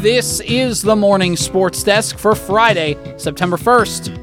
This is the morning sports desk for Friday, September 1st.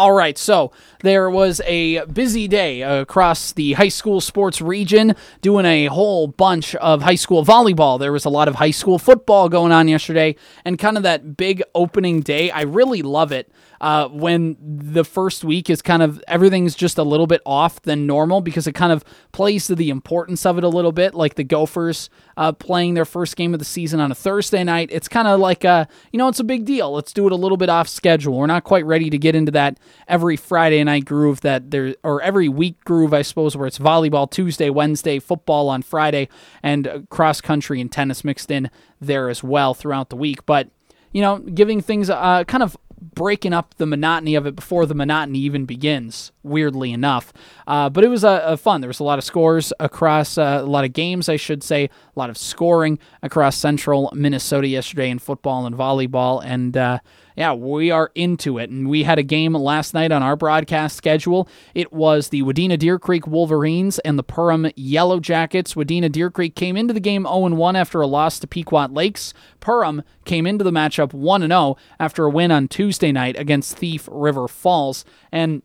All right, so there was a busy day across the high school sports region doing a whole bunch of high school volleyball. There was a lot of high school football going on yesterday, and kind of that big opening day. I really love it uh, when the first week is kind of everything's just a little bit off than normal because it kind of plays to the importance of it a little bit. Like the Gophers uh, playing their first game of the season on a Thursday night. It's kind of like a, you know, it's a big deal. Let's do it a little bit off schedule. We're not quite ready to get into that every Friday night groove that there, or every week groove, I suppose, where it's volleyball Tuesday, Wednesday, football on Friday, and uh, cross country and tennis mixed in there as well throughout the week. But you know, giving things uh, kind of breaking up the monotony of it before the monotony even begins, weirdly enough. Uh, but it was a, a, fun. There was a lot of scores across uh, a lot of games, I should say, a lot of scoring across central Minnesota yesterday in football and volleyball. And uh, yeah, we are into it. And we had a game last night on our broadcast schedule. It was the Wadena Deer Creek Wolverines and the Perham Yellow Jackets. Wadena Deer Creek came into the game 0 1 after a loss to Pequot Lakes. Perham came into the matchup 1 0 after a win on Tuesday night against Thief River Falls. And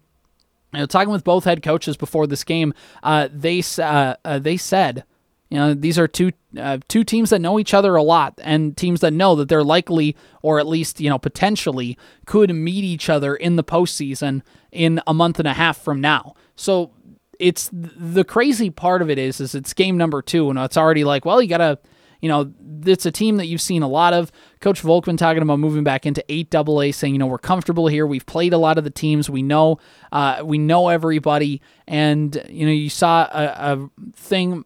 you know, talking with both head coaches before this game, uh, they uh, uh, they said you know, these are two uh, two teams that know each other a lot, and teams that know that they're likely, or at least you know potentially, could meet each other in the postseason in a month and a half from now. So it's the crazy part of it is, is it's game number two, and it's already like, well, you gotta, you know, it's a team that you've seen a lot of. Coach Volkman talking about moving back into eight double A, saying, you know, we're comfortable here. We've played a lot of the teams. We know, uh, we know everybody, and you know, you saw a, a thing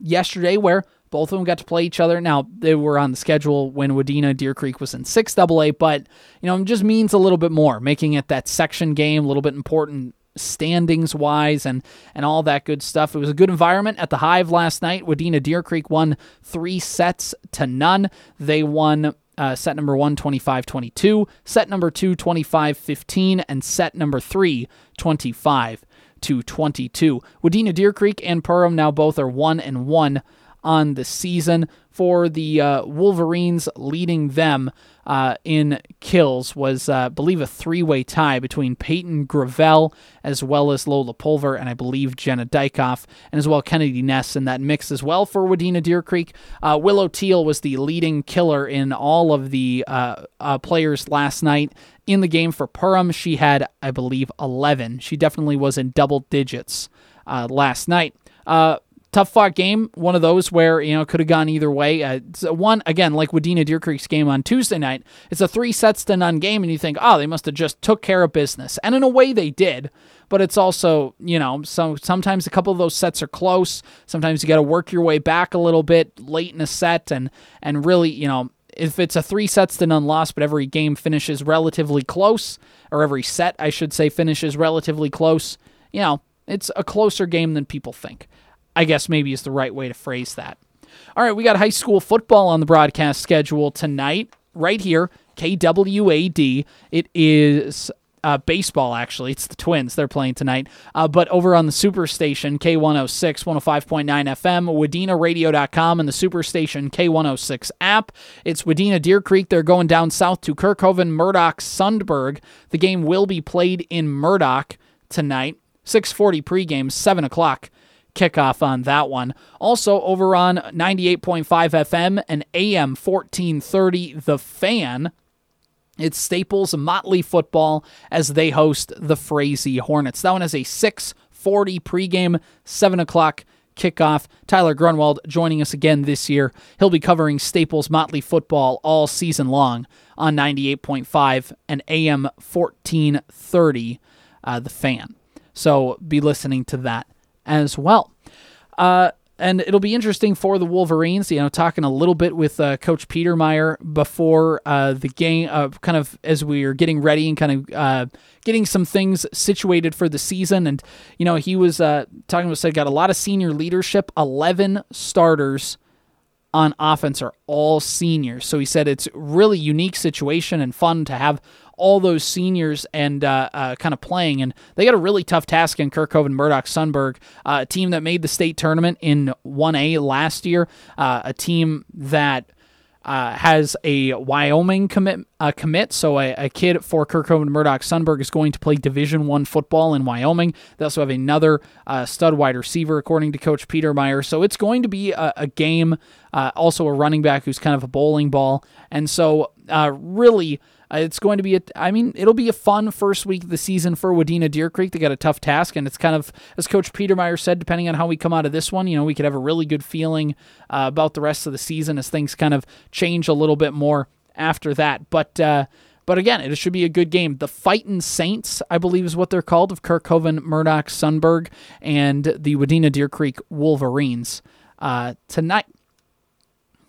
yesterday where both of them got to play each other. Now they were on the schedule when Wadena Deer Creek was in six AA, but you know it just means a little bit more, making it that section game a little bit important standings wise and and all that good stuff. It was a good environment at the Hive last night. Wadena Deer Creek won three sets to none. They won uh, set number one, 25 22, set number two, 25 15, and set number three, 25 to 22. Wadena Deer Creek and Perham now both are 1 and 1 on the season. For the uh, Wolverines, leading them uh, in kills was, uh, I believe, a three way tie between Peyton Gravel as well as Lola Pulver and I believe Jenna Dykoff and as well Kennedy Ness in that mix as well for Wadena Deer Creek. Uh, Willow Teal was the leading killer in all of the uh, uh, players last night. In the game for Perham, she had, I believe, 11. She definitely was in double digits last night tough fought game. One of those where you know could have gone either way. Uh, one again, like Wadena Deer Creek's game on Tuesday night, it's a three sets to none game, and you think, oh, they must have just took care of business, and in a way they did. But it's also, you know, so sometimes a couple of those sets are close. Sometimes you got to work your way back a little bit late in a set, and and really, you know, if it's a three sets to none loss, but every game finishes relatively close, or every set, I should say, finishes relatively close, you know, it's a closer game than people think. I guess maybe is the right way to phrase that. All right, we got high school football on the broadcast schedule tonight, right here, KWAD. It is uh, baseball, actually. It's the Twins. They're playing tonight. Uh, but over on the Superstation, K106, 105.9 FM, WadenaRadio.com, and the Superstation K106 app. It's Wadena Deer Creek. They're going down south to Kerkhoven, Murdock, Sunburg. The game will be played in Murdock tonight. 640 pregame, 7 o'clock kickoff on that one. Also, over on 98.5 FM and AM 1430, The Fan. It's Staples Motley football as they host the Frazee Hornets. That one has a 640 pregame, 7 o'clock kickoff. Tyler Grunwald joining us again this year. He'll be covering Staples Motley football all season long on 98.5 and AM 1430, uh, The Fan. So be listening to that as well. Uh, and it'll be interesting for the Wolverines. You know, talking a little bit with uh, Coach Petermeyer before uh, the game, uh, kind of as we are getting ready and kind of uh, getting some things situated for the season. And you know, he was uh, talking about said got a lot of senior leadership, eleven starters on offense are all seniors. So he said it's really unique situation and fun to have all those seniors and uh, uh, kind of playing. And they got a really tough task in Kerkhoven Murdock Sunburg, uh, a team that made the state tournament in 1A last year, uh, a team that. Uh, has a Wyoming commit uh, commit. So a, a, kid for Kerkhoven Murdock Sunburg is going to play Division One football in Wyoming. They also have another uh, stud wide receiver, according to Coach Peter Meyer. So it's going to be a, a game. Uh, also a running back who's kind of a bowling ball, and so uh, really it's going to be, a, I mean, it'll be a fun first week of the season for Wadena Deer Creek. They got a tough task, and it's kind of, as Coach Peter Meyer said, depending on how we come out of this one, you know, we could have a really good feeling uh, about the rest of the season as things kind of change a little bit more after that. But, uh, but again, it should be a good game. The Fightin' Saints, I believe, is what they're called, of Kerkhoven, Murdock, Sunburg, and the Wadena Deer Creek Wolverines uh, tonight.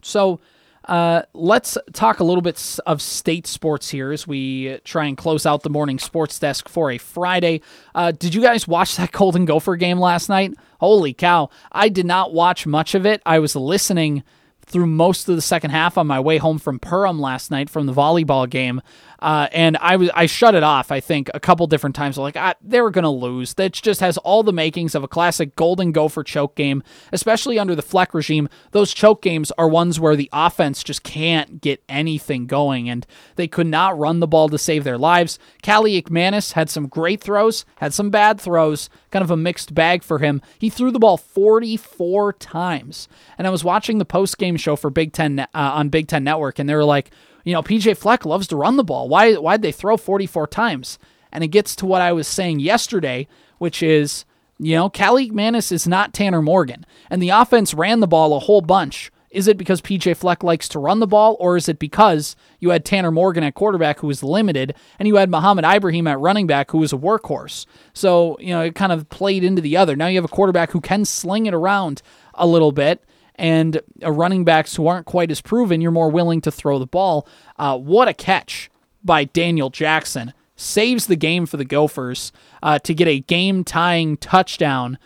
So uh, let's talk a little bit of state sports here as we try and close out the morning sports desk for a Friday. Uh, did you guys watch that Golden Gopher game last night? Holy cow. I did not watch much of it. I was listening through most of the second half on my way home from Perham last night from the volleyball game. Uh, and I was I shut it off. I think a couple different times. Like they were to lose. That just has all the makings of a classic Golden Gopher choke game, especially under the Fleck regime. Those choke games are ones where the offense just can't get anything going, and they could not run the ball to save their lives. Kaliakmanis had some great throws, had some bad throws, kind of a mixed bag for him. He threw the ball 44 times, and I was watching the post game show for Big Ten uh, on Big Ten Network, and they were like you know, PJ Fleck loves to run the ball. Why why'd they throw 44 times? And it gets to what I was saying yesterday, which is, you know, Kaliakmanis is not Tanner Morgan. And the offense ran the ball a whole bunch. Is it because PJ Fleck likes to run the ball, or is it because you had Tanner Morgan at quarterback who was limited, and you had Mohamed Ibrahim at running back who was a workhorse? So, you know, it kind of played into the other. Now you have a quarterback who can sling it around a little bit, and running backs who aren't quite as proven, you're more willing to throw the ball. Uh, what a catch by Daniel Jackson. Saves the game for the Gophers uh, to get a game tying touchdown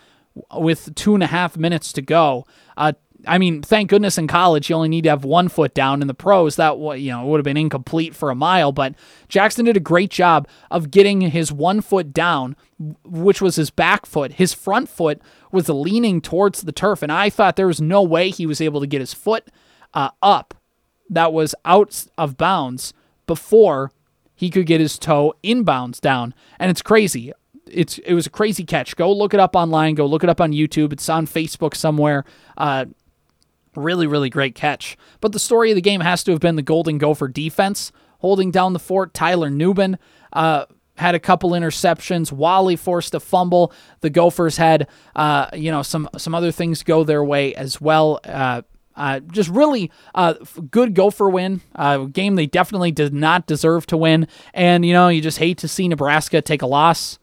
with two and a half minutes to go. Uh, I mean, thank goodness in college you only need to have one foot down. In the pros, that you know would have been incomplete for a mile. But Jackson did a great job of getting his one foot down, which was his back foot. His front foot was leaning towards the turf, and I thought there was no way he was able to get his foot uh, up that was out of bounds before he could get his toe inbounds down. And it's crazy. It's it was a crazy catch. Go look it up online. Go look it up on YouTube. It's on Facebook somewhere. Uh, Really, really great catch. But the story of the game has to have been the Golden Gopher defense holding down the fort. Tyler Nubin uh, had a couple interceptions. Wally forced a fumble. The Gophers had, uh, you know, some some other things go their way as well. Uh, uh, just really uh, good Gopher win. Uh, game they definitely did not deserve to win. And, you know, you just hate to see Nebraska take a loss.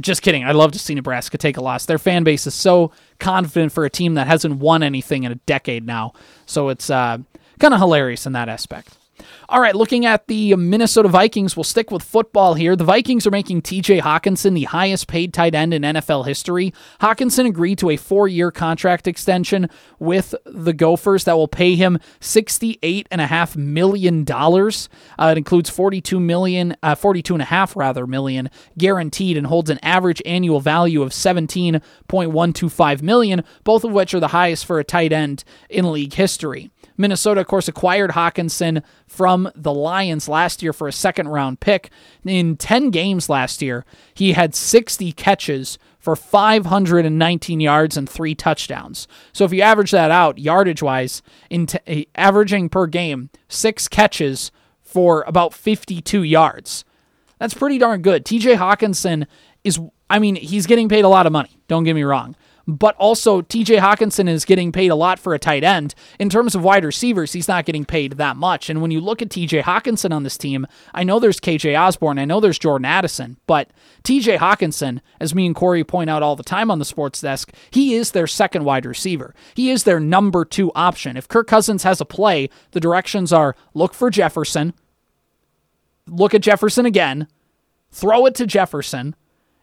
Just kidding. I'd love to see Nebraska take a loss. Their fan base is so confident for a team that hasn't won anything in a decade now. So it's uh, kind of hilarious in that aspect. All right, looking at the Minnesota Vikings, we'll stick with football here. The Vikings are making TJ Hockenson the highest paid tight end in NFL history. Hockenson agreed to a four year contract extension with the Gophers that will pay him $68.5 million. Uh, it includes 42 million, uh, $42.5 rather million guaranteed and holds an average annual value of 17.125 million, both of which are the highest for a tight end in league history. Minnesota, of course, acquired Hockenson from the Lions last year for a second round pick. In 10 games last year, he had 60 catches for 519 yards and three touchdowns. So if you average that out, yardage wise, in t- eh, averaging per game, six catches for about 52 yards. That's pretty darn good. TJ Hockenson is, I mean, he's getting paid a lot of money. Don't get me wrong but also TJ Hockenson is getting paid a lot for a tight end. In terms of wide receivers, he's not getting paid that much. And when you look at TJ Hockenson on this team, I know there's KJ Osborne, I know there's Jordan Addison, but TJ Hockenson, as me and Corey point out all the time on the sports desk, he is their second wide receiver. He is their number two option. If Kirk Cousins has a play, the directions are look for Jefferson, look at Jefferson again, throw it to Jefferson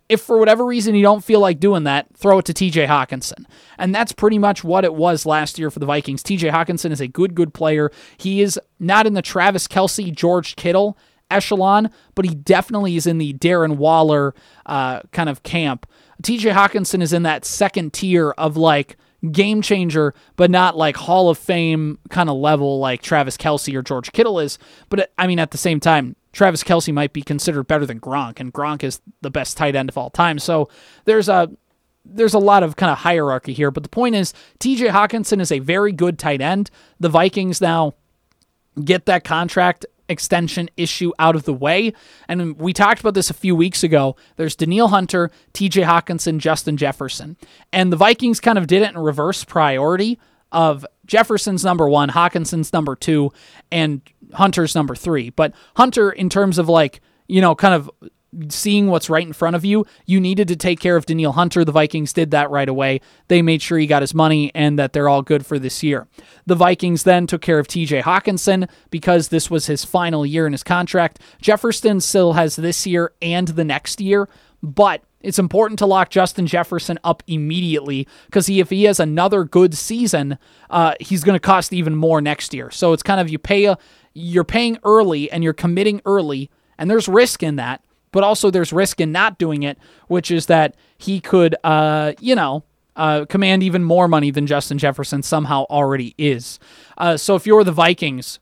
If for whatever reason you don't feel like doing that, throw it to TJ Hockenson. And that's pretty much what it was last year for the Vikings. TJ Hockenson is a good, good player. He is not in the Travis Kelce, George Kittle echelon, but he definitely is in the Darren Waller uh, kind of camp. TJ Hockenson is in that second tier of like game changer, but not like Hall of Fame kind of level like Travis Kelce or George Kittle is. But I mean, at the same time, Travis Kelce might be considered better than Gronk, and Gronk is the best tight end of all time. So there's a there's a lot of kind of hierarchy here. But the point is, TJ Hockenson is a very good tight end. The Vikings now get that contract extension issue out of the way. And we talked about this a few weeks ago. There's Danielle Hunter, TJ Hockenson, Justin Jefferson. And the Vikings kind of did it in reverse priority of Jefferson's number one, Hockenson's number two, and Hunter's number three. But Hunter, in terms of like, you know, kind of seeing what's right in front of you, you needed to take care of Danielle Hunter. The Vikings did that right away. They made sure he got his money and that they're all good for this year. The Vikings then took care of TJ Hockenson because this was his final year in his contract. Jefferson still has this year and the next year, but it's important to lock Justin Jefferson up immediately because if he has another good season, uh, he's going to cost even more next year. So it's kind of you pay a, you're paying early and you're committing early, and there's risk in that, but also there's risk in not doing it, which is that he could, uh, you know, uh, command even more money than Justin Jefferson somehow already is. Uh, so if you're the Vikings,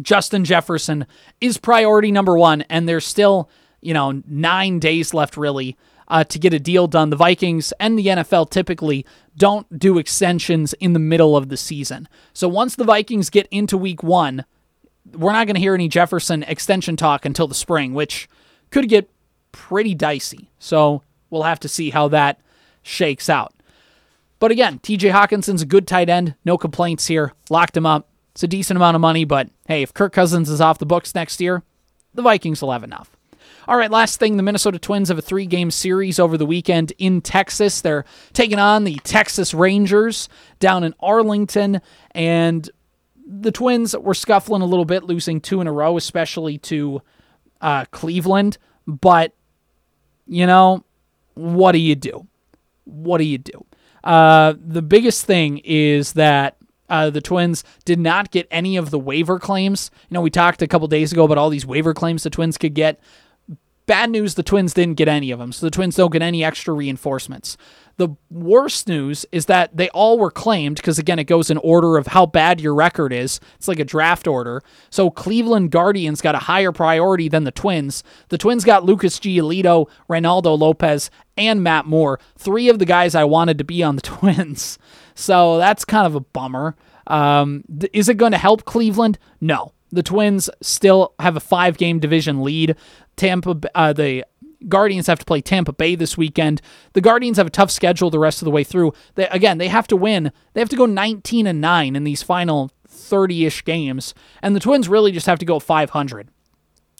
Justin Jefferson is priority number one, and there's still you know, nine days left really uh, to get a deal done. The Vikings and the NFL typically don't do extensions in the middle of the season. So once the Vikings get into week one, we're not going to hear any Jefferson extension talk until the spring, which could get pretty dicey. So we'll have to see how that shakes out. But again, TJ Hockenson's a good tight end. No complaints here. Locked him up. It's a decent amount of money, but hey, if Kirk Cousins is off the books next year, the Vikings will have enough. All right, last thing the Minnesota Twins have a three game series over the weekend in Texas. They're taking on the Texas Rangers down in Arlington, and the Twins were scuffling a little bit, losing two in a row, especially to uh, Cleveland. But, you know, what do you do? What do you do? Uh, the biggest thing is that uh, the Twins did not get any of the waiver claims. You know, we talked a couple days ago about all these waiver claims the Twins could get. Bad news the Twins didn't get any of them, so the Twins don't get any extra reinforcements. The worst news is that they all were claimed because, again, it goes in order of how bad your record is. It's like a draft order. So Cleveland Guardians got a higher priority than the Twins. The Twins got Lucas Giolito, Reynaldo Lopez, and Matt Moore, three of the guys I wanted to be on the Twins. So that's kind of a bummer. Um, is it going to help Cleveland? No. The Twins still have a five game division lead. Tampa, uh, the Guardians have to play Tampa Bay this weekend. The Guardians have a tough schedule the rest of the way through. They, again, they have to win. They have to go 19 and 9 in these final 30-ish games, and the Twins really just have to go 500.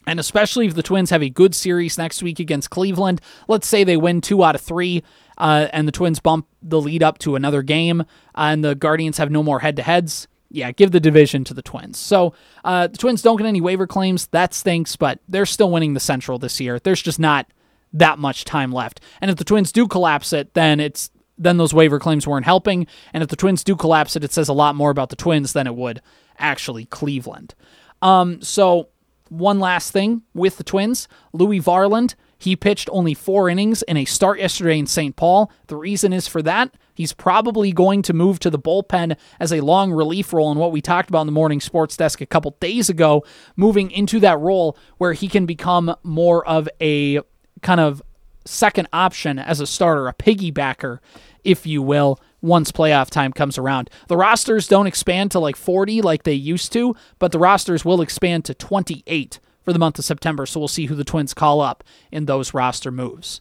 And especially if the Twins have a good series next week against Cleveland, let's say they win 2 out of 3 uh, and the Twins bump the lead up to another game uh, and the Guardians have no more head-to-heads yeah, give the division to the Twins. So uh, the Twins don't get any waiver claims. That stinks, but they're still winning the Central this year. There's just not that much time left. And if the Twins do collapse it, then it's then those waiver claims weren't helping. And if the Twins do collapse it, it says a lot more about the Twins than it would actually Cleveland. Um, so one last thing with the Twins, Louis Varland he pitched only four innings in a start yesterday in St. Paul. The reason is for that. He's probably going to move to the bullpen as a long relief role in what we talked about in the morning sports desk a couple days ago, moving into that role where he can become more of a kind of second option as a starter, a piggybacker, if you will, once playoff time comes around. The rosters don't expand to like 40 like they used to, but the rosters will expand to 28 for the month of September, so we'll see who the Twins call up in those roster moves.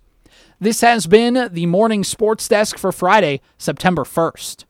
This has been the morning sports desk for Friday, September 1st.